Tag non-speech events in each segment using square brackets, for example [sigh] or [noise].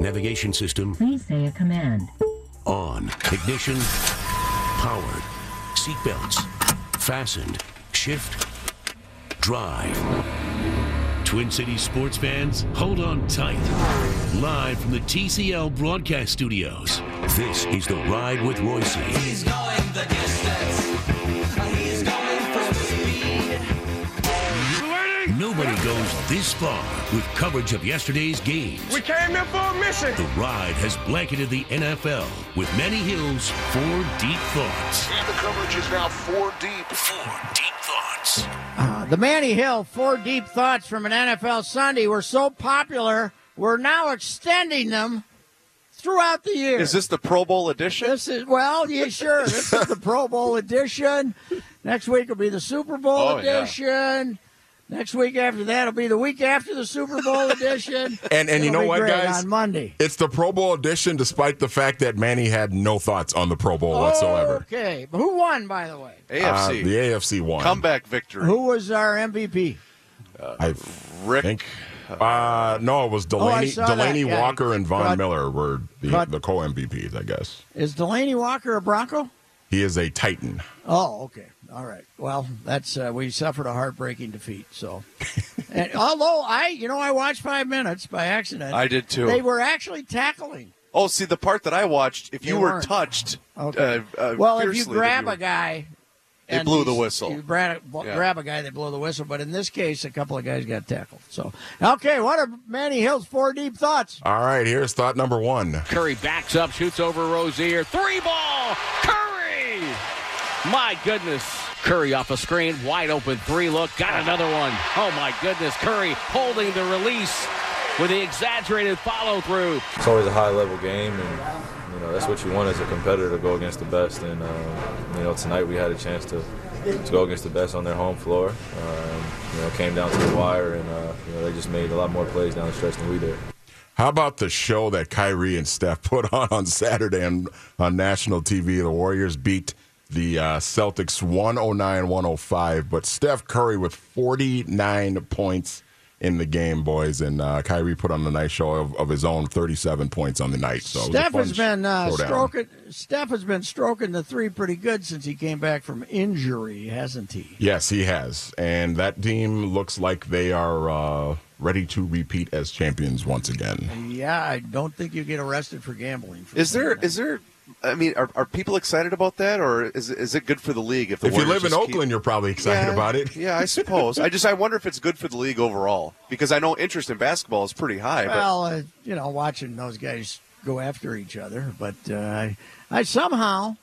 Navigation system Please say a command. on. Ignition powered. Seatbelts fastened. Shift drive. Twin Cities sports fans, hold on tight. Live from the TCL broadcast studios, this is The Ride with Reusse. He's going the distance. Goes this far with coverage of yesterday's games. We came here for a mission. The ride has blanketed the NFL with Manny Hill's four deep thoughts. And the coverage is now four deep. Four deep thoughts. Uh, the Manny Hill four deep thoughts from an NFL Sunday were so popular, we're now extending them throughout the year. Is this the Pro Bowl edition? This is well, yeah, sure. This is the Pro Bowl edition. Next week will be the Super Bowl Oh, yeah. Edition. Next week after that will be the week after the Super Bowl [laughs] edition. And and you It'll know be what, great guys? On Monday. It's the Pro Bowl edition, despite the fact that Manny had no thoughts on the Pro Bowl whatsoever. Okay, but who won, by the way? Uh, AFC. the AFC won. Comeback victory. Who was our MVP? I Rick. think. Uh, no, it was Oh, I Delanie, saw that. Delanie Yeah, Walker and Von cut- Miller were the, cut- the co MVPs, I guess. Is Delanie Walker a Bronco? He is a Titan. Oh, okay. All right. Well, that's uh, we suffered a heartbreaking defeat. So, [laughs] and although I, you know, I watched five minutes by accident. I did too. They were actually tackling. Oh, see the part that I watched. If They you were weren't. touched, Okay. uh, uh, well, if you fiercely, grab then a guy, They blew the whistle. You grab, Yeah. grab a guy, they blow the whistle. But in this case, a couple of guys got tackled. So, okay, what are Manny Hill's four deep thoughts? All right, here's thought number one. Curry backs up, shoots over Rozier. Three ball. Curry. My goodness. Curry off a screen, wide open three look, got another one. Oh my goodness. Curry holding the release with the exaggerated follow through. It's always a high level game, and you know that's what you want as a competitor to go against the best. And uh, you know tonight we had a chance to to go against the best on their home floor. Um, you know, came down to the wire, and uh, you know they just made a lot more plays down the stretch than we did. How about the show that Kyrie and Steph [laughs] put on on Saturday on, on national TV? The Warriors beat the uh, Celtics 109 105, but Steph Curry with 49 points in the game, boys. And uh, Kyrie put on a nice show of, of his own 37 points on the night. So it was a Steph has been uh, stroking. Steph has been stroking the three pretty good since he came back from injury, hasn't he? Yes, he has. And that team looks like they are uh, ready to repeat as champions once again. Yeah, I don't think you get arrested for gambling. For Is there? that. Is there? I mean, are, are people excited about that, or is is it good for the league if the If you live in just keep- Oakland, you're probably excited Yeah, about it. [laughs] Yeah, I suppose. I just I wonder if it's good for the league overall because I know interest in basketball is pretty high. but Well, uh, you know, watching those guys go after each other, but uh, I, I somehow,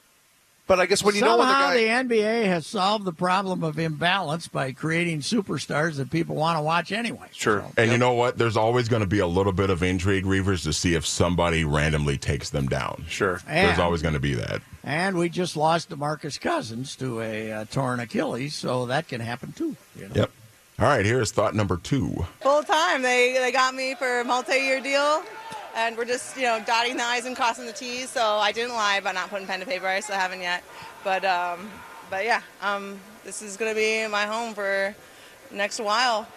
but I guess when you know when the guy the, NBA has solved the problem of imbalance by creating superstars that people want to watch anyway. sure And you know what? There's always going to be a little bit of intrigue, Reavers, to see if somebody randomly takes them down. sure There's always going to be that. And we just lost DeMarcus Cousins to a uh, torn Achilles, so that can happen too. You know? Yep. All right, here's thought number two. full time. They they got me for a multi-year deal, and we're just you know dotting the i's and crossing the t's. So I didn't lie about not putting pen to paper. I still haven't yet, but um, but yeah, um, this is gonna be my home for next while.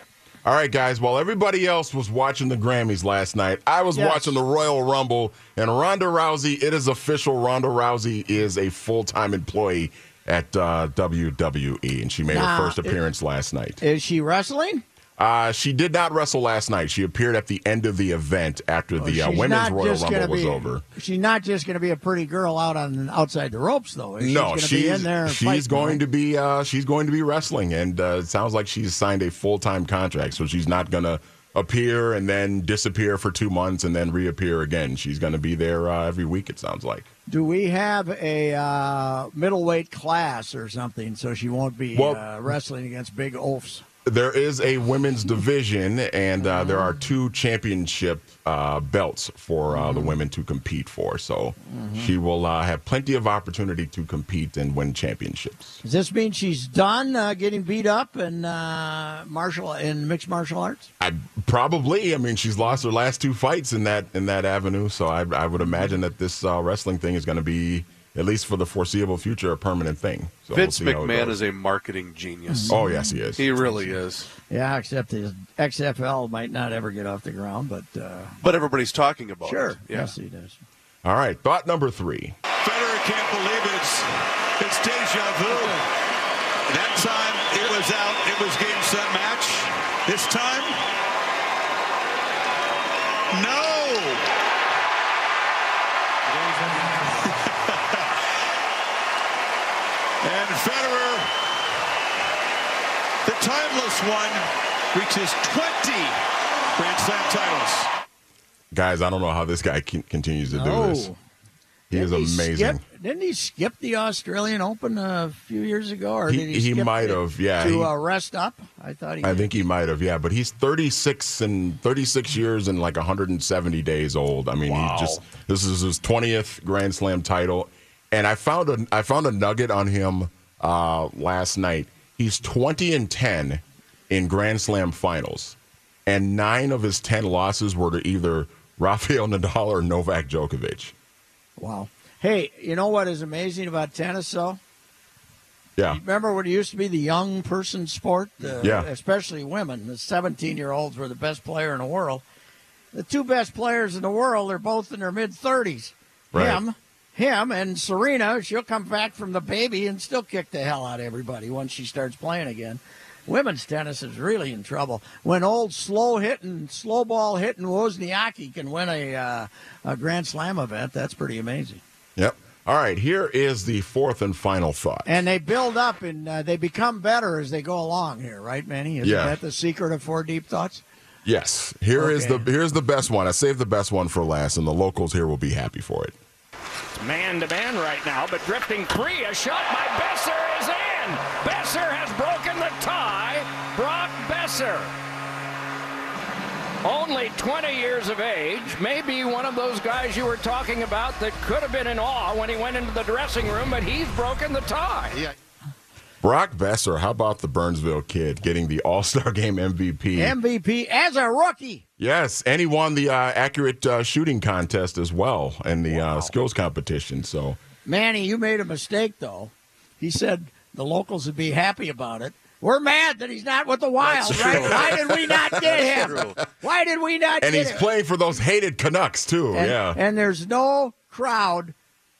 All right, guys. While everybody else was watching the Grammys last night, I was Yes. watching the Royal Rumble, and Ronda Rousey, it is official. Ronda Rousey is a full time employee at uh, WWE, and she made Now, her first it- appearance last night. Is she wrestling? Uh, she did not wrestle last night. She appeared at the end of the event after the uh, She's women's not Royal just Rumble gonna was be- over. She's not just going to be a pretty girl out on outside the ropes, though. She's no, going to she's be in there. she's going to be uh, she's going to be wrestling, and uh, it sounds like she's signed a full time contract. So she's not going to appear and then disappear for two months and then reappear again. She's going to be there uh, every week. It sounds like. Do we have a uh, middleweight class or something so she won't be Well- uh, wrestling against big oafs? There is a women's division, and uh, there are two championship uh, belts for uh, the women to compete for. So she will uh, have plenty of opportunity to compete and win championships. Does this mean she's done uh, getting beat up in uh, martial in mixed martial arts? I probably. I mean, she's lost her last two fights in that in that avenue. So I, I would imagine that this uh, wrestling thing is going to be, at least for the foreseeable future, a permanent thing. So we'll Vince see how it McMahon is a marketing genius. Oh yes, he is. He really is. Yeah, except his XFL might not ever get off the ground, but uh, But everybody's talking about sure, it. Yeah. yes, he does. All right, thought number three. Federer can't believe it. It's, it's deja vu. That time it was out. It was game, set, match. This time, no. and Federer, the timeless one, reaches 20 Grand Slam titles. Guys, I don't know how this guy can, continues to do this. He is Didn't he amazing. skip- didn't he skip the Australian Open a few years ago? Or He- he, he might have, yeah, To he- uh, rest up, I thought he. I did. think he might have, yeah. But he's 36 and 36 years and like 170 days old. I mean, Wow. he just this is his 20th Grand Slam title, and I found a I found a nugget on him uh, last night. He's 20 and 10 in Grand Slam finals, and nine of his 10 losses were to either [laughs] Rafael Nadal or Novak Djokovic. Wow. Hey, you know what is amazing about tennis, though? Yeah, Remember when it used to be the young person sport? Uh, Yeah. Especially women. The 17 year olds were the best player in the world. The two best players in the world are both in their mid 30s. Right. Him, him, and Serena, she'll come back from the baby and still kick the hell out of everybody once she starts playing again. Women's tennis is really in trouble. When old slow hitting, slow ball hitting Wozniacki can win a, uh, a Grand Slam event, that's pretty amazing. yep. All right, here is the fourth and final thought. And they build up and uh, they become better as they go along here, right, Manny? Isn't Yeah. that the secret of four deep thoughts? Yes, here is Okay. the here's the best one. I saved the best one for last, and the locals here will be happy for it. Man to man right now, but drifting free. A shot by Boeser is in. Boeser has broken the tie. Brock Boeser. Only 20 years of age, maybe one of those guys you were talking about that could have been in awe when he went into the dressing room, but he's broken the tie. Yeah. Brock Boeser, how about the Burnsville kid getting the All Star [laughs] Game MVP? MVP as a rookie. yes, and he won the uh, accurate uh, shooting contest as well and the uh, skills competition. So Manny, you made a mistake, though. He said the locals would be happy about it. We're mad that he's not with the Wild, That's right? true. Why did we not [laughs] get him? Why did we not and he's him? playing for those hated Canucks too. and, yeah, and there's no crowd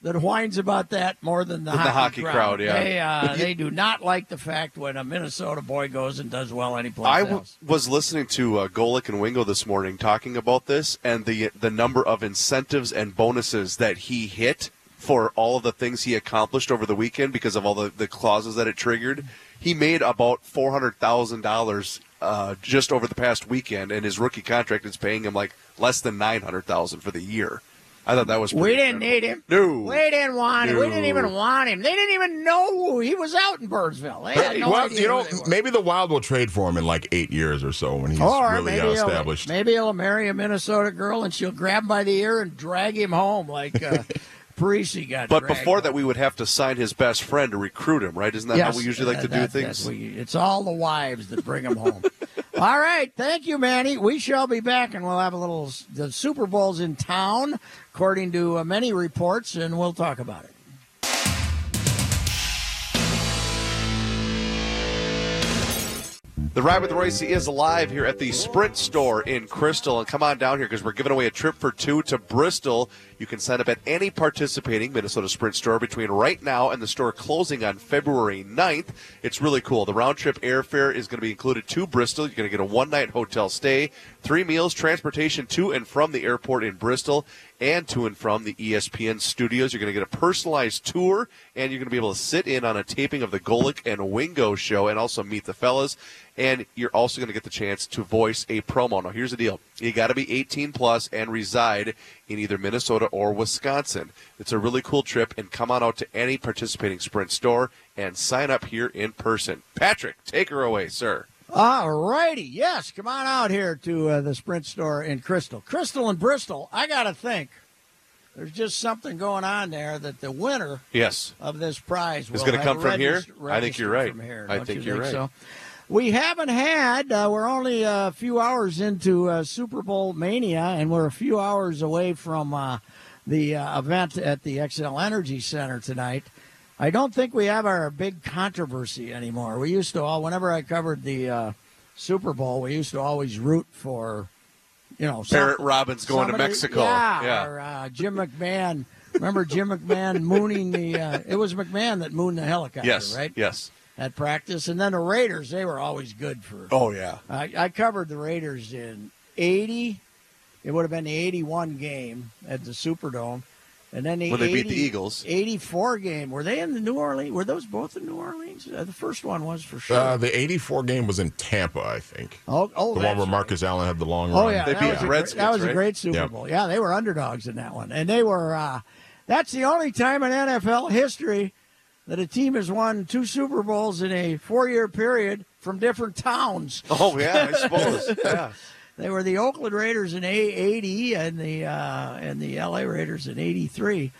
that whines about that more than the, Than the hockey crowd, yeah. They, uh, [laughs] they do not like the fact when a Minnesota boy goes and does well anyplace I w- else. was listening to uh, Golic and Wingo this morning talking about this and the the number of incentives and bonuses that he hit for all of the things he accomplished over the weekend because of all the, the clauses that it triggered. He made about four hundred thousand dollars uh, just over the past weekend, and his rookie contract is paying him like less than nine hundred thousand for the year. I thought that was We didn't incredible. need him. No. We didn't want him. We didn't even want him. They didn't even know he was out in Burnsville. They had no well, idea you know, who they were. maybe the Wild will trade for him in like eight years or so when he's or really maybe uh, he'll, established. maybe he'll marry a Minnesota girl and she'll grab him by the ear and drag him home like uh, [laughs] Parise got. But before home. that, we would have to sign his best friend to recruit him, right? Isn't that Yes, how we usually like to do that- things? we- it's all the wives that bring him home. [laughs] all right, thank you, Manny. We shall be back, and we'll have a little. The Super Bowl's in town, according to uh, many reports, and we'll talk about it. The Ride with Reusse is live here at the Sprint store in Crystal. And come on down here because we're giving away a trip for two to Bristol. You can sign up at any participating Minnesota Sprint store between right now and the store closing on February 9th. It's really cool. The round trip airfare is going to be included to Bristol. You're going to get a one night hotel stay, three meals, transportation to and from the airport in Bristol, and to and from the ESPN studios. You're going to get a personalized tour, and you're going to be able to sit in on a taping of the Golic and Wingo show and also meet the fellas. And you're also going to get the chance to voice a promo. Now, here's the deal you got to be 18 plus and reside in either Minnesota or Wisconsin. It's a really cool trip, and come on out to any participating Sprint store and sign up here in person. Patrick, take her away, sir. All righty. Yes, come on out here to uh, the Sprint store in Crystal. Crystal and Bristol, I got to think there's just something going on there that the winner Yes. of this prize is gonna come from here? I think you're right. Here, I think you you're right. So? We haven't had, uh, we're only a few hours into uh, Super Bowl Mania, and we're a few hours away from uh, the uh, event at the Xcel Energy Center tonight. I don't think we have our big controversy anymore. We used to all, whenever I covered the uh, Super Bowl, we used to always root for, you know, Barrett some- Robbins going to Mexico. Yeah, Yeah. or uh, Jim McMahon. Remember Jim McMahon [laughs] mooning the? Uh, it was McMahon that mooned the helicopter, Yes. right? Yes. At practice, and then the Raiders, they were always good for. Oh, yeah. I, I covered the Raiders in '80. It would have been the '81 game at the Superdome, and then the When they beat the Eagles. '84 game. Were they in the New Orleans? Were those both in New Orleans? Uh, the first one was for sure. Uh, the 84 game was in Tampa, I think. oh, oh, the one that's where right. Marcus Allen had the long run. Oh run. yeah, that was, a, great- that was a great Super Yeah. Bowl. Yeah, they were underdogs in that one, and they were. Uh, that's the only time in NFL history that a team has won two Super Bowls in a four-year period from different towns. Oh, yeah, I suppose. [laughs] Yeah. They were the Oakland Raiders in '80 and the uh, and the LA Raiders in '83.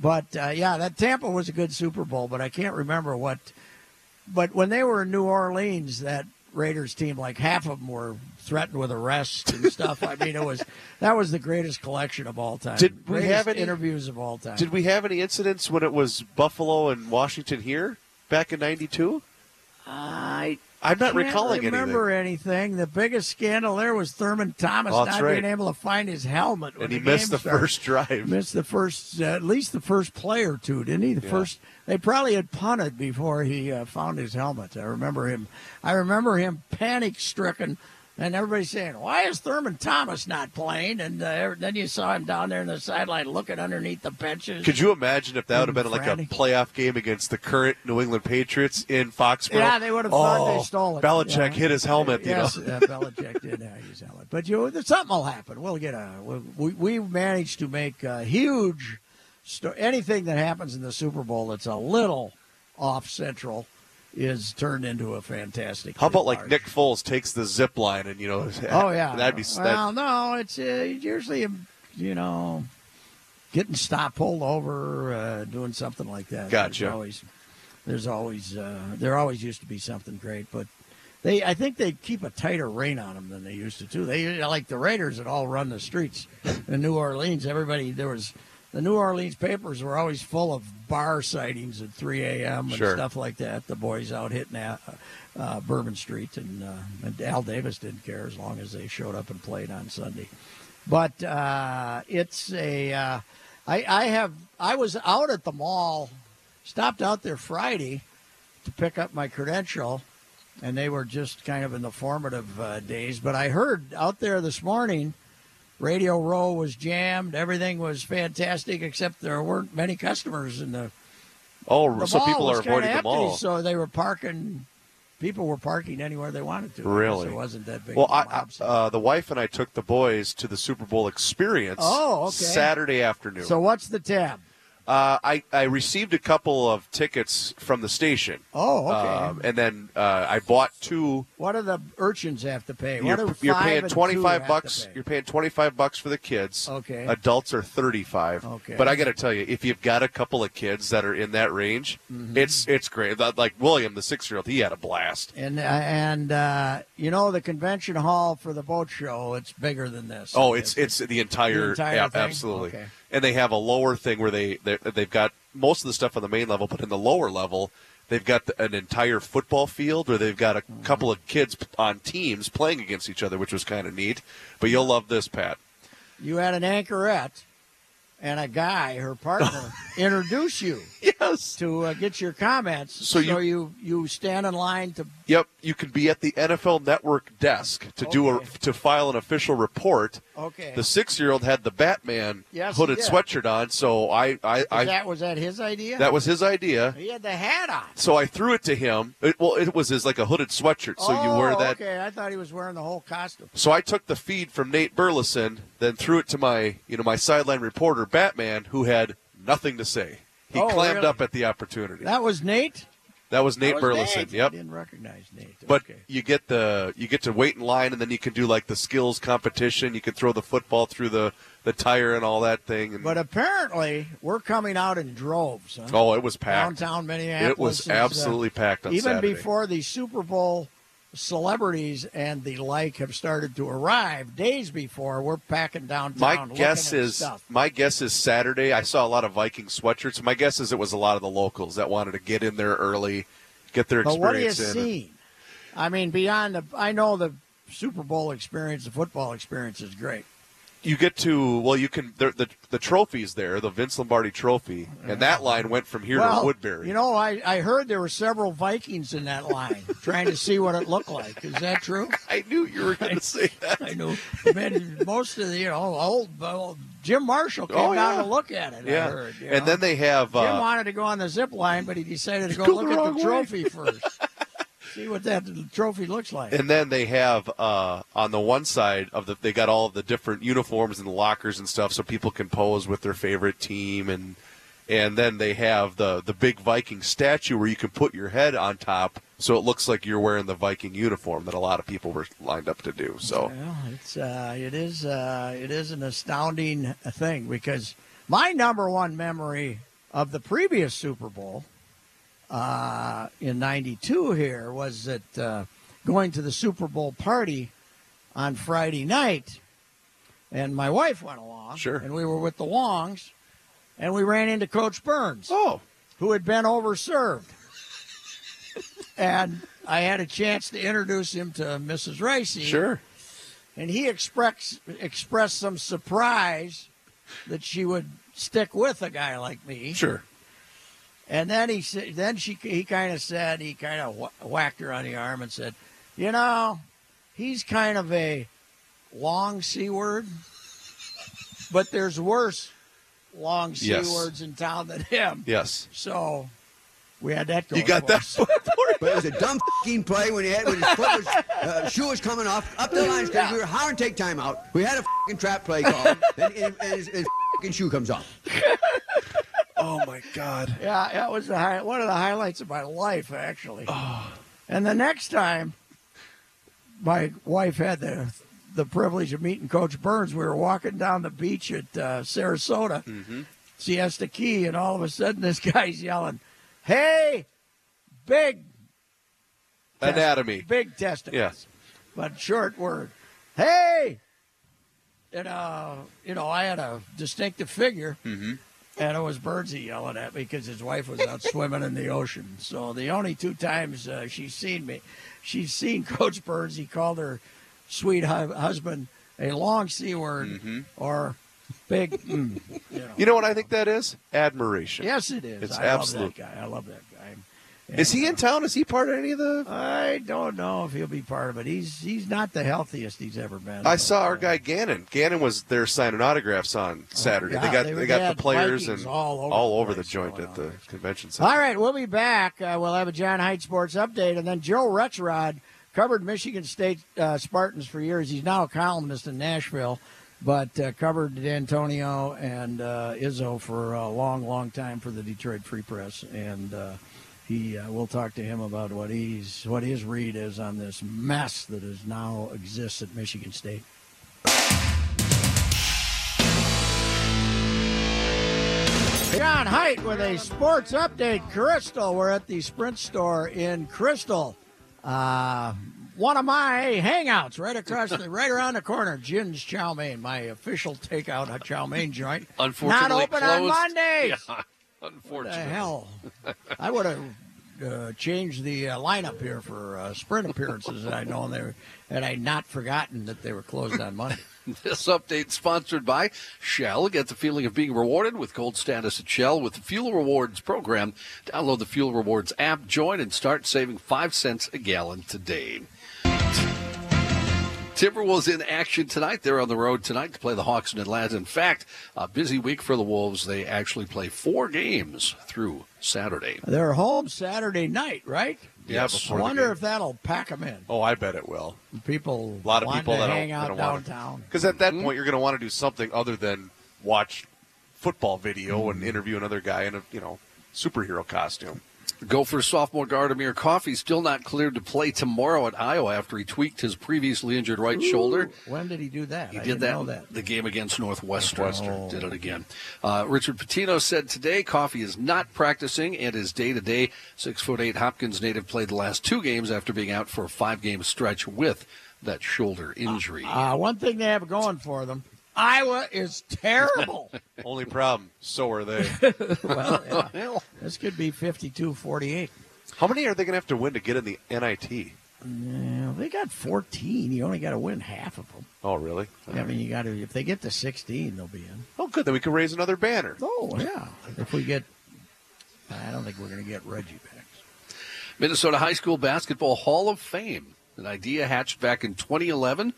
But uh, yeah, that Tampa was a good Super Bowl, but I can't remember what. But when they were in New Orleans, that Raiders team, like half of them were threatened with arrest and stuff. I mean, it was that was the greatest collection of all time. Did we Greatest have any- interviews of all time? Did we have any incidents when it was Buffalo and Washington here back in '92? I I'm not recalling remember anything. The biggest scandal there was Thurman Thomas Oh, not right. being able to find his helmet, when And he the missed the started. first drive. Missed the first, uh, at least the first play or two, didn't he? The Yeah. first. They probably had punted before he uh, found his helmet. I remember him. I remember him panic stricken. And everybody saying, "Why is Thurman Thomas not playing?" And uh, then you saw him down there in the sideline, looking underneath the benches. Could you imagine if that would have been like a playoff game against the current New England Patriots in Foxborough? Yeah, they would have thought they Oh, stole it. Belichick Yeah. hit his helmet. Yes, you know, uh, Belichick did have his helmet. But you, know, something will happen. We'll get a. We we managed to make a huge. Sto- anything that happens in the Super Bowl that's a little off central is turned into a fantastic. How about like Nick Foles takes the zip line and you know? [laughs] Oh yeah, that'd be Well, no, it's uh, usually you know getting stopped, pulled over, uh, doing something like that. Gotcha. There's always, there's always, uh, there always used to be something great, but they, I think they keep a tighter rein on them than they used to too. They like the Raiders that all run the streets in New Orleans. Everybody there was. The New Orleans papers were always full of bar sightings at 3 a.m. and Sure. stuff like that. The boys out hitting uh, uh, Bourbon Street, and, uh, and Al Davis didn't care as long as they showed up and played on Sunday. But uh, it's a. Uh, I, I have. I was out at the mall, stopped out there Friday to pick up my credential, and they were just kind of in the formative uh, days. But I heard out there this morning, Radio Row was jammed. Everything was fantastic, except there weren't many customers in the. oh, the so people are avoiding the mall. So they were parking. People were parking anywhere they wanted to. Really? It wasn't that big. Well, of a I, mob I, uh, the wife and I took the boys to the Super Bowl experience. Oh, okay. Saturday afternoon. So what's the tab? Uh, I, I received a couple of tickets from the station. Oh, okay. Um, and then uh, I bought two. What do the urchins have to pay? You're, what you're paying and two twenty five bucks. pay? You're paying twenty five bucks for the kids. Okay. Adults are thirty five. Okay. But I got to tell you, if you've got a couple of kids that are in that range, Mhm. it's it's great. Like William, the six year old, he had a blast. And uh, and uh, you know the convention hall for the boat show, it's bigger than this. Oh, it's it's the entire, The entire absolutely. Okay. And they have a lower thing where they they- they've got most of the stuff on the main level, but in the lower level, they've got an entire football field, or they've got a Mm-hmm. couple of kids on teams playing against each other, which was kind of neat. But you'll love this, Pat. You had an anchorette and a guy, her partner, [laughs] introduce you. Yes. To uh, get your comments. So you- you you stand in line to. Yep, you can be at the NFL Network desk to do a to file an official report. Okay. The six year old had the Batman Yes, hooded sweatshirt on, so I I, I that was that his idea? that was his idea. He had the hat on. So I threw it to him. It, well, it was his like a hooded sweatshirt, so you wear Oh, that. Okay, I thought he was wearing the whole costume. So I took the feed from Nate Burleson, then threw it to my you know my sideline reporter Batman, who had nothing to say. He Oh, clammed really? up at the opportunity. That was Nate. That was Nate That was Burleson. Nate. Yep. I didn't recognize Nate. But okay. you get the you get to wait in line, and then you can do like the skills competition. You can throw the football through the the tire and all that thing. And, But apparently, we're coming out in droves. Huh? oh, it was packed. Downtown Minneapolis. It was uh, absolutely packed on even Saturday. before the Super Bowl celebrities and the like have started to arrive. Days before, we're packing downtown. My guess is stuff. my guess is Saturday. I saw a lot of Viking sweatshirts. My guess is it was a lot of the locals that wanted to get in there early, get their But what have you experience in. seen? I mean, beyond the, I know the Super Bowl experience, the football experience is great. You get to well, you can the the, the trophies there, the Vince Lombardi Trophy, and that line went from here well, to Woodbury. You know, I, I heard there were several Vikings in that line [laughs] trying to see what it looked like. Is that true? I knew you were going to say that. I knew. Man, most of the, you know, old, old Jim Marshall came Oh, down yeah. to look at it. I yeah, heard, and know. then they have Jim uh, wanted to go on the zip line, but he decided to go, Go look at the way. trophy first. [laughs] See what that trophy looks like. And then they have uh, on the one side of the they got all of the different uniforms and lockers and stuff, so people can pose with their favorite team and and then they have the the big Viking statue where you can put your head on top, so it looks like you're wearing the Viking uniform that a lot of people were lined up to do. So Well, it's uh, it is uh, it is an astounding thing because my number one memory of the previous Super Bowl uh, in '92 here was that uh, going to the Super Bowl party on Friday night, and my wife went along. Sure. And we were with the Wongs, and we ran into Coach Burns. Oh. Who had been overserved. and I had a chance to introduce him to Mrs. Reusse sure, and he expressed expressed some surprise that she would stick with a guy like me. sure. And then he said, then she he kind of said he kind of wh- whacked her on the arm and said, you know, he's kind of a long c word, but there's worse long c Yes. words in town than him. Yes. So we had that. You going got for that. us. [laughs] But it was a dumb fing play when he had when his foot was uh, shoe was coming off up the line. Yeah. We were hollering take time out. We had a fing trap play call, and, and, and his, his fing shoe comes off. Oh my God. Yeah, that was the high, one of the highlights of my life, actually. Oh. And the next time, my wife had the the privilege of meeting Coach Burns. We were walking down the beach at uh, Sarasota, Mm-hmm. Siesta Key, and all of a sudden, this [laughs] guy's yelling, "Hey, big test- Anatomy. big testicles." Yes. but short word. Hey, and uh, you know, I had a distinctive figure. Mm-hmm. And it was Birdsey yelling at me because his wife was out swimming in the ocean. So the only two times uh, she's seen me, she's seen [laughs] Coach Birds. He called her sweet hu- husband a long c word Mm-hmm. or big. Mm, you know. You know what I think that is? Admiration. Yes, it is. It's I absolute. love that guy. I love that guy. Is he in town? Is he part of any of the? I don't know if he'll be part of it. He's he's not the healthiest he's ever been. I saw our guy Gannon. Gannon was there signing autographs on Saturday. Oh, yeah, they got they they, got the players Vikings and all over the the joint at the convention center. All right, we'll be back. Uh, we'll have a John Height Sports update, and then Joe Rexrode covered Michigan State uh, Spartans for years. He's now a columnist in Nashville, but uh, covered Dantonio and uh, Izzo for a long, long time for the Detroit Free Press, and uh, he uh, we'll talk to him about what he's what his read is on this mess that is now exists at Michigan State. John Height with a sports update. Crystal, we're at the Sprint store in Crystal. Uh, one of my hangouts right across the right around the corner. Jin's Chow Mein, my official takeout chow mein joint. Unfortunately, not open on. Mondays. Yeah, [laughs] What the unfortunately. hell? I would have uh, changed the uh, lineup here for uh, sprint appearances had I known they had I not forgotten that they were closed on Monday. [laughs] This update sponsored by Shell. Get the feeling of being rewarded with gold status at Shell with the Fuel Rewards program. Download the Fuel Rewards app, join, and start saving 5 cents a gallon today. Timberwolves in action tonight. They're on the road tonight to play the Hawks in Atlanta. In fact, a busy week for the Wolves. They actually play four games through Saturday. They're home Saturday night, right? Yeah, I wonder if that'll pack them in. Oh, I bet it will. People, A lot of want people to that hang out that downtown. Because at that Mm-hmm. point, you're going to want to do something other than watch football video Mm-hmm. and interview another guy in a you know superhero costume. Gopher sophomore guard Amir Coffey still not cleared to play tomorrow at Iowa after he tweaked his previously injured right shoulder. When did he do that? He I did that, that. the game against Northwestern. Northwestern. Did it again. Uh, Richard Pitino said today Coffey is not practicing and is day to day. Six foot eight Hopkins native played the last two games after being out for a five game stretch with that shoulder injury. Uh, one thing they have going for them Iowa is terrible. [laughs] Only problem, so are they. [laughs] well, yeah. [laughs] this could be 52 48. How many are they going to have to win to get in the NIT? Yeah, they got 14. You only got to win half of them. Oh, really? I mean, you got to, if they get to 16, they'll be in. Oh, good. Then we can raise another banner. Oh, yeah. If we get, I don't think we're going to get Reggie back. Minnesota High School Basketball Hall of Fame, an idea hatched back in 2011.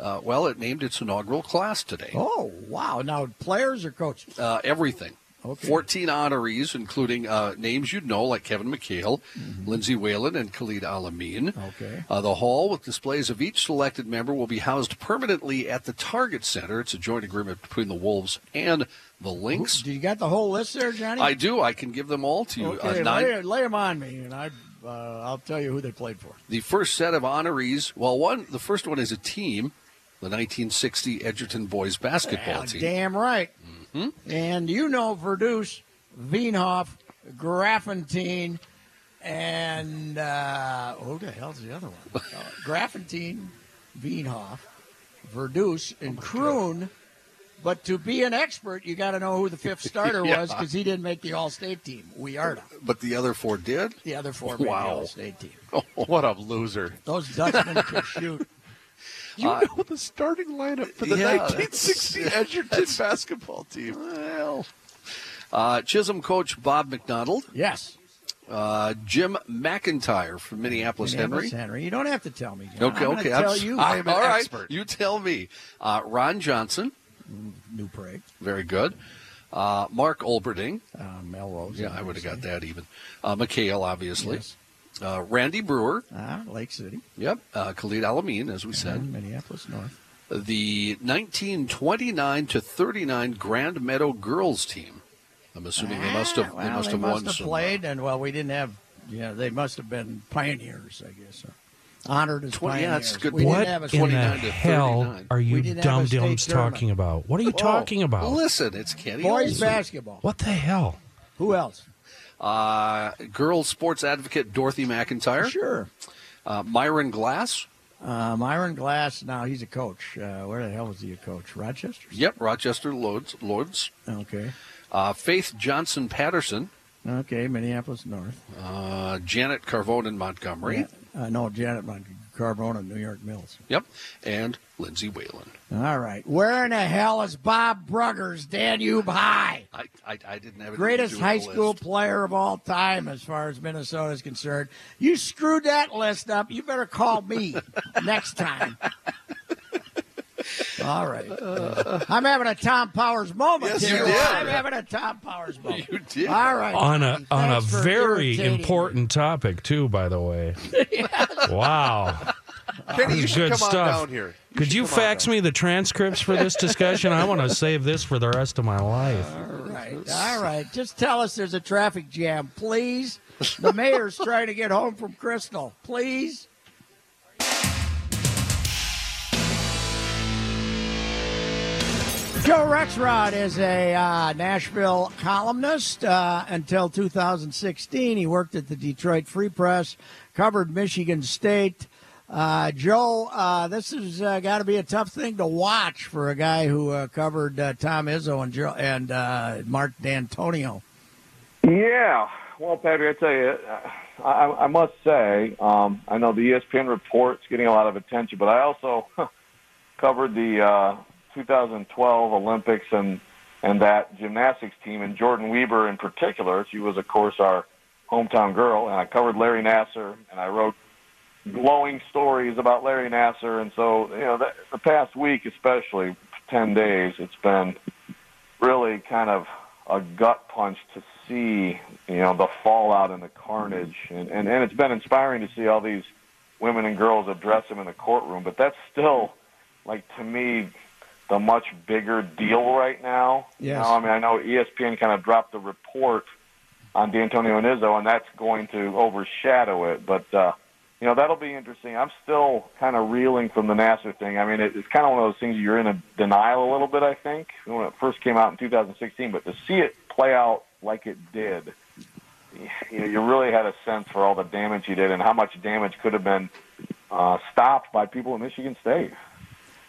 Uh, well, it named its inaugural class today. Oh, wow. Now, players or coaches? Uh, everything. Okay. 14 honorees, including uh, names you'd know like Kevin McHale, Lindsay Whalen, and Khalid El-Amin. Okay. Uh, the hall with displays of each selected member will be housed permanently at the Target Center. It's a joint agreement between the Wolves and the Lynx. Do you got the whole list there, Johnny? I do. I can give them all to you. Okay, Uh, nine, lay, lay them on me, and I, uh, I'll tell you who they played for. the first set of honorees. Well, one. The first one is a team, the 1960 Edgerton boys basketball team. Damn right. Mhm. And you know Verdus, Wienhoff, Graffentine, and uh, who the hell's the other one? [laughs] uh, Graffentine, Wienhoff, Verdus, and Kroon. But to be an expert, you got to know who the fifth [laughs] starter Yeah. was because he didn't make the All-State team. We are But the other four did. the other four made the All-State team. [laughs] What a loser. Those Dutchmen could shoot. You Uh, know the starting lineup for the Yeah, 1960 that's- Edgerton basketball team. Well, uh, Chisholm coach Bob McDonald. Yes. Uh, Jim McIntyre from Minneapolis, Minneapolis Henry. Henry. You don't have to tell me. John. Okay, I'm okay. Tell I'm- you. I am an All right. expert. You tell me. Uh, Ron Johnson, New Prague. very good. Uh, Mark Olberding. Uh, Melrose. Yeah, I would have got that even. Uh, McHale, obviously. Yes. Uh, Randy Breuer. Ah, Lake City. Yep. Uh, Khalid El-Amin, as we said. Minneapolis North. The 1929 to 39 Grand Meadow girls team. I'm assuming they must have. Ah, well, they must they have must won have some. played, and well, we didn't have. Yeah, they must have been pioneers, I guess. Or honored as Twenty- yeah, pioneers. it's a good We point. didn't What have a in state- the to hell 39. are you didn't have a dum state dums tournament. talking about? What are you Whoa. talking about? Listen, it's Kenny. boys Olson. basketball. What the hell? Who else? Uh, girls sports advocate Dorothy McIntyre. Sure. Uh, Myron Glass. Uh, Myron Glass. Now he's a coach. Uh, where the hell was he a coach? Rochester. Yep, Rochester Lords. Lords. Okay. Uh, Faith Johnson Patterson. Okay. Minneapolis North. Uh, Janet Karvonen Montgomery. Uh, no, Janet Mon- Carbona, New York Mills. Yep, and Lindsay Whalen. All right. Where in the hell is Bob Bruggers, Danube High? I, I, I didn't have Greatest high school list. player of all time, as far as Minnesota is concerned. You screwed that list up. You better call me [laughs] next time. All right. [laughs] I'm having a Tom Powers moment Yes, here. you did. I'm having a Tom Powers [laughs] moment. You did. All right. On a on a very irritating me. important topic too, by the way. [laughs] Wow. Kenny, you This is should good come stuff. on down here. Could you fax me the transcripts for this discussion? I want to save this for the rest of my life. All right. All right. Just tell us there's a traffic jam, please. The mayor's trying to get home from Crystal. Please. Joe Rexrode is a uh, Nashville columnist. Uh, until 2016, he worked at the Detroit Free Press, covered Michigan State. Uh, Joe, uh, this has uh, got to be a tough thing to watch for a guy who uh, covered Tom Izzo and Joe, and Mark Dantonio. Yeah. Well, Patrick, I tell you, I, I must say, um, I know the ESPN report's getting a lot of attention, but I also [laughs] covered the 2012 Olympics and and that gymnastics team, and Jordyn Wieber in particular. She was, of course, our hometown girl, and I covered Larry Nassar, and I wrote glowing stories about Larry Nassar. And so, you know, the, the past week, especially 10 days, it's been really kind of a gut punch to see, you know, the fallout and the carnage. And, and, and it's been inspiring to see all these women and girls address him in the courtroom. But that's still, like, to me, the much bigger deal right now. You know, I mean, I know ESPN kind of dropped the report on Dantonio and Izzo, and that's going to overshadow it. But uh, you know, that'll be interesting. I'm still kind of reeling from the Nassar thing. I mean, it, it's kind of one of those things you're in a denial a little bit. I think when it first came out in 2016, but to see it play out like it did, you know, you really had a sense for all the damage he did and how much damage could have been uh, stopped by people in Michigan State.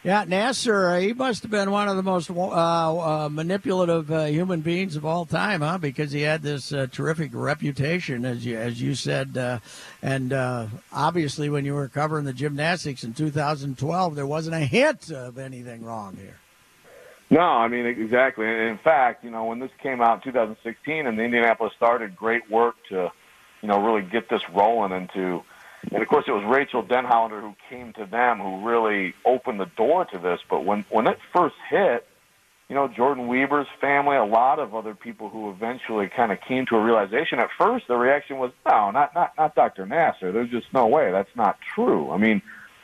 Yeah, Nassar, uh, he must have been one of the most uh, uh, manipulative uh, human beings of all time, huh? Because he had this uh, terrific reputation, as you as you said, uh, and obviously when you were covering the gymnastics in 2012, there wasn't a hint of anything wrong here. No, I mean exactly. In fact, you know, when this came out in 2016, and the Indianapolis started great work to, you know, really get this rolling into. And of course, it was Rachel Denhollander who came to them, who really opened the door to this. But when when it first hit, you know, Jordyn Wieber's family, a lot of other people who eventually kind of came to a realization. At first, the reaction was, "No, not not not Dr. Nassar. There's just no way. That's not true." I mean,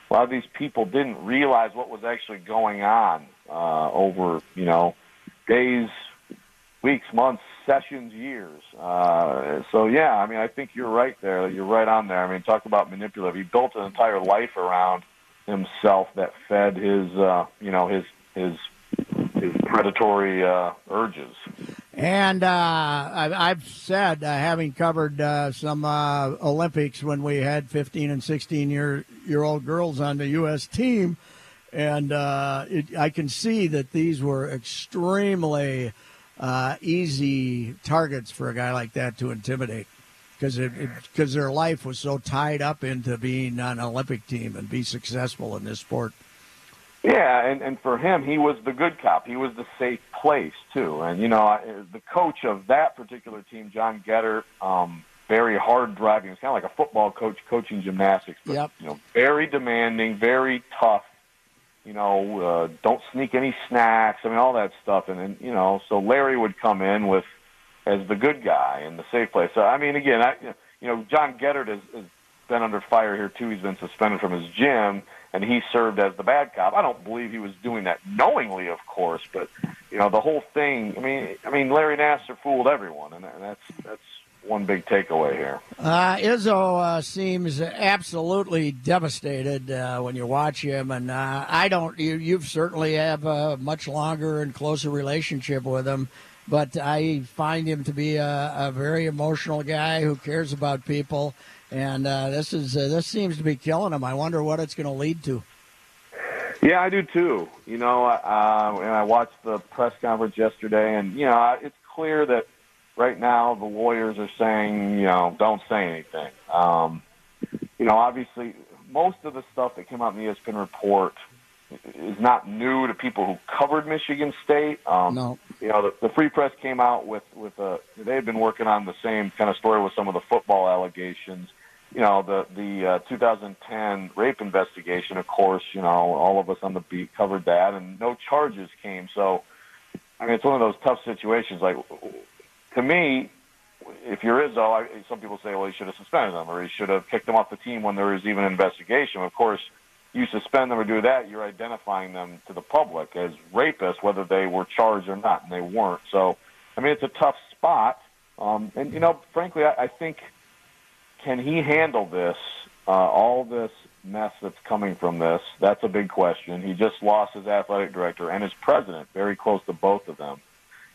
a lot of these people didn't realize what was actually going on uh, over, you know, days, weeks, months, sessions, years. Uh, so yeah, I mean, I think you're right there. You're right on there. I mean, talk about manipulative. He built an entire life around himself that fed his, uh, you know, his his his predatory uh, urges. And uh, I've said, uh, having covered uh, some Olympics when we had 15 and 16 year year old girls on the U.S. team, and it, I can see that these were extremely uh, easy targets for a guy like that to intimidate, because because their life was so tied up into being on an Olympic team and be successful in this sport. Yeah, and and for him, he was the good cop. He was the safe place too. And you know, the coach of that particular team, John Geddert, um, very hard driving. It's kind of like a football coach coaching gymnastics. But, Yep. You know, very demanding, very tough. You know, uh, don't sneak any snacks. I mean, all that stuff. And then you know, so Larry would come in with as the good guy in the safe place. So I mean, again, I you know, John Geddert has, has been under fire here too. He's been suspended from his gym, and he served as the bad cop. I don't believe he was doing that knowingly, of course, but you know, the whole thing. I mean, I mean, Larry Nassar fooled everyone, and that's that's one big takeaway here. Uh, Izzo uh, seems absolutely devastated uh, when you watch him, and uh, I don't. You, you've certainly have a much longer and closer relationship with him, but I find him to be a, a very emotional guy who cares about people, and uh, this is uh, this seems to be killing him. I wonder what it's going to lead to. Yeah, I do too. You know, uh, and I watched the press conference yesterday, and you know, it's clear that right now the lawyers are saying, you know, don't say anything. Um, you know, obviously, most of the stuff that came out in the ESPN report is not new to people who covered Michigan State. Um, no. You know, the, the Free Press came out with with a. They had been working on the same kind of story with some of the football allegations. You know, the the uh, 2010 rape investigation. Of course, you know, all of us on the beat covered that, and no charges came. So, I mean, it's one of those tough situations. Like, to me, if you're Izzo, I, some people say, well, he should have suspended them or he should have kicked them off the team when there was even an investigation. Of course, you suspend them or do that, you're identifying them to the public as rapists, whether they were charged or not, and they weren't. So, I mean, it's a tough spot. Um, and, you know, frankly, I, I think can he handle this, uh, all this mess that's coming from this? That's a big question. He just lost his athletic director and his president, very close to both of them.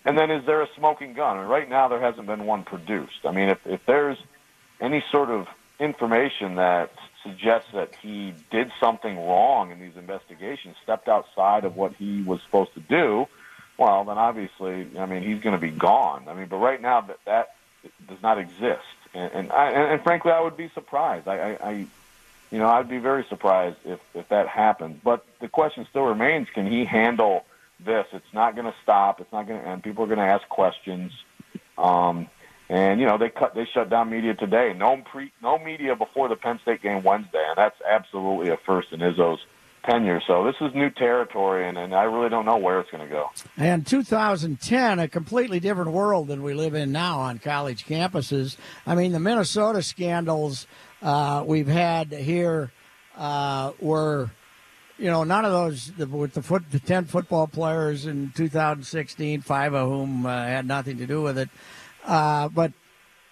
And then is there a smoking gun? And right now there hasn't been one produced. I mean, if, if there's any sort of information that suggests that he did something wrong in these investigations, stepped outside of what he was supposed to do, well, then obviously, I mean, he's going to be gone. I mean, but right now that that does not exist, and and, I, and, frankly, I would be surprised. I, I, I you know, I'd be very surprised if if that happens. But the question still remains: Can he handle this? It's not going to stop. It's not going to end. People are going to ask questions. Um, and you know they cut they shut down media today. No pre no media before the Penn State game Wednesday, and that's absolutely a first in Izzo's tenure. So this is new territory, and, and I really don't know where it's going to go. And 2010, a completely different world than we live in now on college campuses. I mean, the Minnesota scandals uh, we've had here uh, were, you know, none of those the, with the foot the 10 football players in 2016, five of whom uh, had nothing to do with it. Uh, but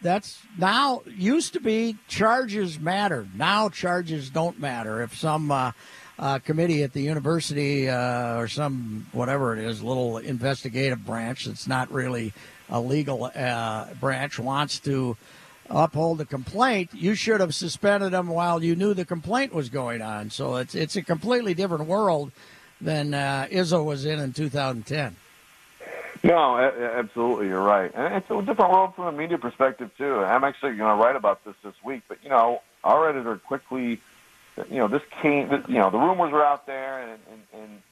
that's now used to be charges mattered. Now charges don't matter. If some uh, uh, committee at the university uh, or some whatever it is, little investigative branch that's not really a legal uh, branch wants to uphold the complaint, you should have suspended them while you knew the complaint was going on. So it's it's a completely different world than uh, Izzo was in in 2010. No, absolutely, you're right, and it's a different world from a media perspective too. I'm actually going to write about this this week, but you know, our editor quickly, you know, this came, you know, the rumors were out there, and and and,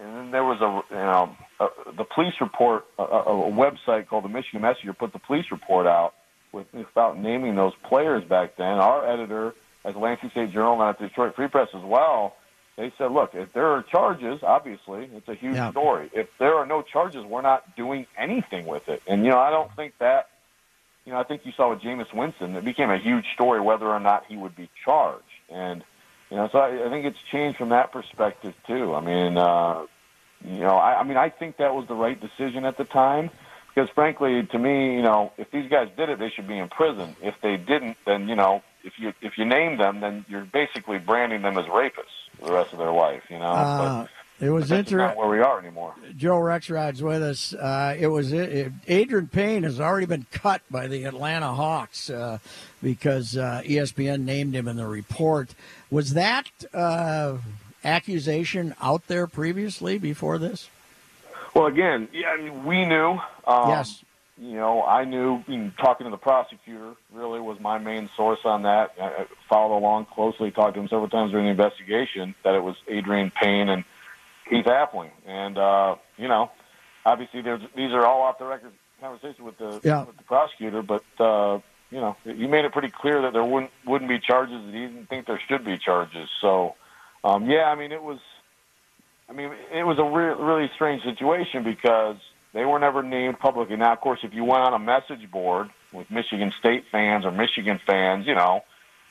and then there was a, you know, a, the police report, a a website called the Michigan Messenger put the police report out with without naming those players back then. Our editor, at the Lansing State Journal and at the Detroit Free Press as well, they said, look, if there are charges, obviously, it's a huge Yeah. story. If there are no charges, we're not doing anything with it. And, you know, I don't think that, you know, I think you saw with Jameis Winston, it became a huge story whether or not he would be charged. And, you know, so I, I think it's changed from that perspective, too. I mean, uh, you know, I, I mean, I think that was the right decision at the time because, frankly, to me, you know, if these guys did it, they should be in prison. If they didn't, then you know, if you if you name them, then you're basically branding them as rapists for the rest of their life. You know, Uh, it was but not interesting. where we are anymore. Joe Rexrode's with us. Uh, it was it, Adreian Payne has already been cut by the Atlanta Hawks uh, because uh, ESPN named him in the report. Was that uh, accusation out there previously before this? Well, again, yeah, I mean, we knew. Um, Yes. You know, I knew. You know, talking to the prosecutor really was my main source on that. I followed along closely, talked to him several times during the investigation. That it was Adreian Payne and Keith Appling, and uh, you know, obviously, there's, these are all off the record conversations with the Yeah. with the prosecutor. But uh, you know, he made it pretty clear that there wouldn't wouldn't be charges. That he didn't think there should be charges. So, um, yeah, I mean, it was. I mean, it was a re- really strange situation because they were never named publicly. Now, of course, if you went on a message board with Michigan State fans or Michigan fans, you know,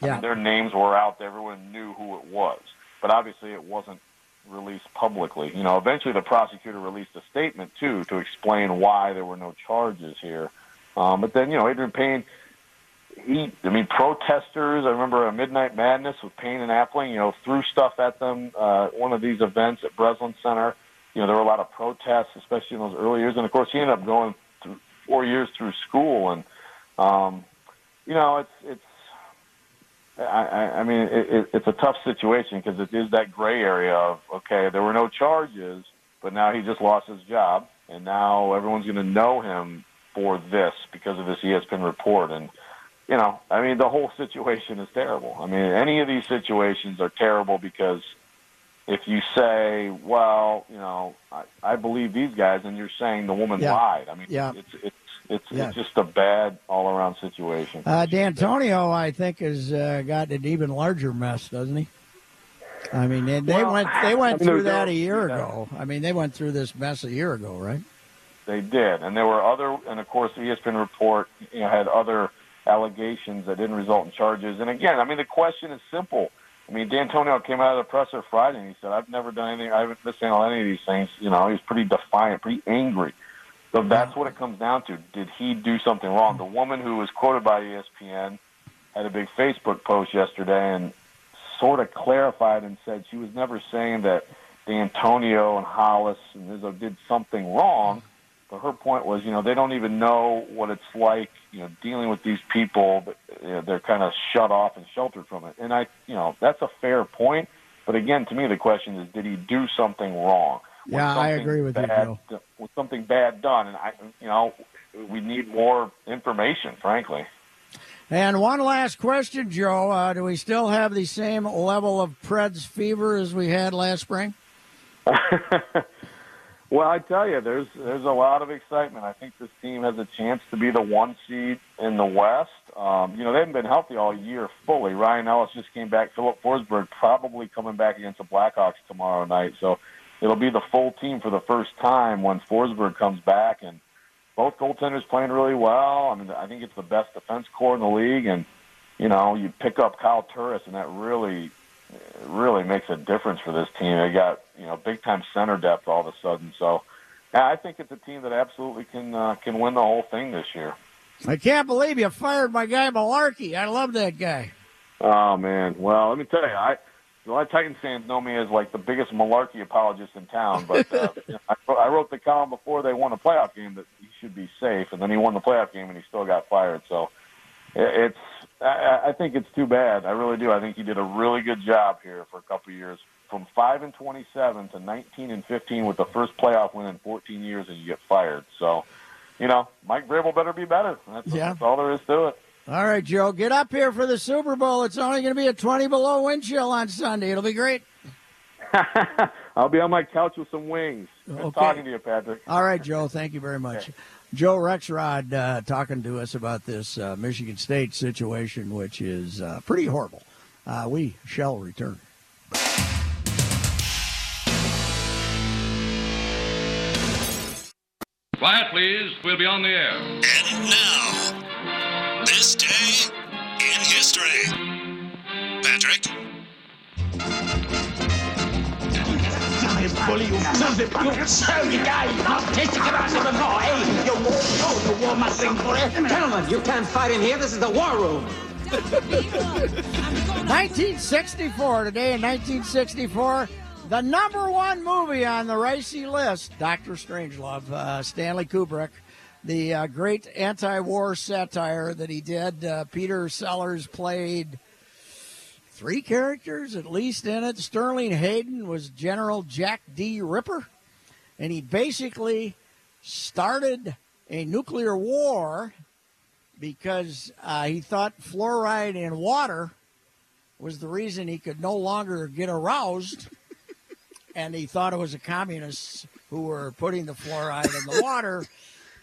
I mean, their names were out there. Everyone knew who it was. But obviously, it wasn't released publicly. You know, eventually the prosecutor released a statement, too, to explain why there were no charges here. Um, but then, you know, Adreian Payne, he, I mean, protesters. I remember a Midnight Madness with Payne and Appling. You know, threw stuff at them. Uh, one of these events at Breslin Center. You know, there were a lot of protests, especially in those early years. And of course, he ended up going through four years through school. And um, you know, it's it's. I, I mean, it, it, it's a tough situation because it is that gray area of okay, there were no charges, but now he just lost his job, and now everyone's going to know him for this because of this ESPN report. And you know, I mean, the whole situation is terrible. I mean, any of these situations are terrible because if you say, well, you know, I, I believe these guys, and you're saying the woman Yeah. lied. I mean, Yeah. it's it's it's Yeah. it's just a bad all around situation. Uh, Dantonio, I think, has uh, got an even larger mess, doesn't he? I mean, they, they Well, went they went I mean, through that a year yeah. ago. I mean, they went through this mess a year ago, right? They did, and there were other, and of course, the ESPN report, you know, had other allegations that didn't result in charges. And again, I mean, the question is simple. I mean, Dantonio came out of the presser Friday and he said, "I've never done anything. I haven't mishandled any of these things." You know, he was pretty defiant, pretty angry. So that's what it comes down to. Did he do something wrong? The woman who was quoted by ESPN had a big Facebook post yesterday and sort of clarified and said she was never saying that Dantonio and Hollis and Izzo did something wrong. But her point was, you know, they don't even know what it's like, you know, dealing with these people. But you know, they're kind of shut off and sheltered from it. And I, you know, that's a fair point. But again, to me, the question is, did he do something wrong? Was Yeah, I agree with you, bad, Joe. Was something bad done? And I, you know, we need more information, frankly. And one last question, Joe. Uh, do we still have the same level of Preds fever as we had last spring? [laughs] Well, I tell you, there's there's a lot of excitement. I think this team has a chance to be the one seed in the West. Um, you know, they haven't been healthy all year fully. Ryan Ellis just came back. Filip Forsberg probably coming back against the Blackhawks tomorrow night. So it'll be the full team for the first time when Forsberg comes back. And both goaltenders playing really well. I mean, I think it's the best defense corps in the league. And you know, you pick up Kyle Turris, and that really really makes a difference for this team. They got you know big time center depth all of a sudden. So yeah, I think it's a team that absolutely can uh, can win the whole thing this year. I can't believe you fired my guy Mularkey. I love that guy. Oh man, well let me tell you, I a lot of Titans fans know me as like the biggest Mularkey apologist in town. But uh, [laughs] I, I wrote the column before they won a playoff game that he should be safe, and then he won the playoff game and he still got fired. So it's I, I think it's too bad. I really do. I think he did a really good job here for a couple of years. From five and twenty-seven to nineteen and fifteen with the first playoff win in fourteen years, and you get fired. So, you know, Mike Vrabel better be better. That's, Yeah. that's all there is to it. All right, Joe, get up here for the Super Bowl. It's only going to be a 20 below wind chill on Sunday. It'll be great. [laughs] I'll be on my couch with some wings. Good Okay. talking to you, Patrick. All right, Joe. Thank you very much. Joe Rexrode uh, talking to us about this uh, Michigan State situation, which is uh, pretty horrible. Uh, we shall return. Quiet, please. We'll be on the air. And now, this day in history. Bully, you you silly guy! Not tasting it out of the law, eh? You won't go to war mustering for it. Gentlemen, you can't fight in here. This is the war room. [laughs] 1964, today in 1964, the number one movie on the racy list, Doctor Strangelove, uh, Stanley Kubrick, the uh, great anti-war satire that he did. Uh, Peter Sellers played three characters at least in it. Sterling Hayden was General Jack D. Ripper, and he basically started a nuclear war because uh, he thought fluoride in water was the reason he could no longer get aroused. [laughs] and he thought it was the communists who were putting the fluoride in the [laughs] water.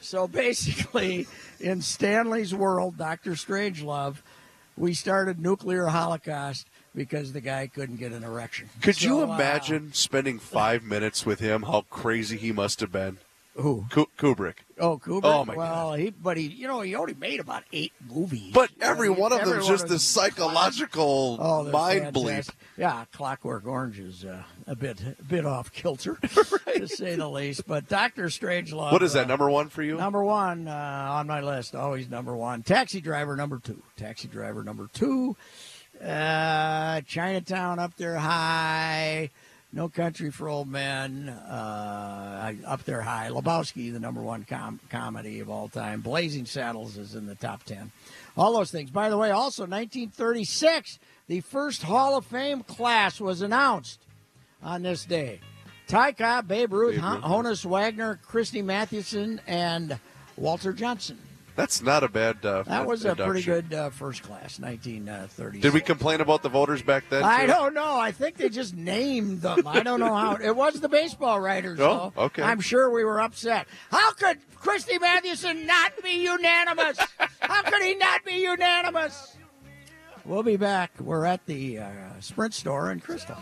So basically, in Stanley's world, Dr. Strangelove, we started nuclear holocaust because the guy couldn't get an erection. Could you So, uh, imagine spending five minutes with him? How crazy he must have been. Who? Kubrick. Oh, Kubrick. Oh, my well, he but he you know he only made about eight movies. But every one of them is just this psychological Oh, mind bleep. Yeah, Clockwork Orange is uh, a bit a bit off kilter, [laughs] to say the least. But Doctor Strangelove. What is that uh, number one for you? Number one uh, on my list, always number one. Taxi Driver number two. Taxi Driver number two. Uh, Chinatown up there high. No Country for Old Men uh, up there high. Lebowski, the number one com- comedy of all time. Blazing Saddles is in the top ten. All those things. By the way, also 1936, the first Hall of Fame class was announced on this day. Ty Cobb, Babe Ruth, Babe Ruth. Honus Wagner, Christy Mathewson, and Walter Johnson. That's not a bad. Uh, That was a pretty good uh, first class, 1936. Did we complain about the voters back then? I too? don't know. I think they just named them. I don't know how. [laughs] It was the baseball writers, Oh, though. okay. I'm sure we were upset. How could Christy Mathewson not be unanimous? How could he not be unanimous? We'll be back. We're at the uh, Sprint store in Crystal.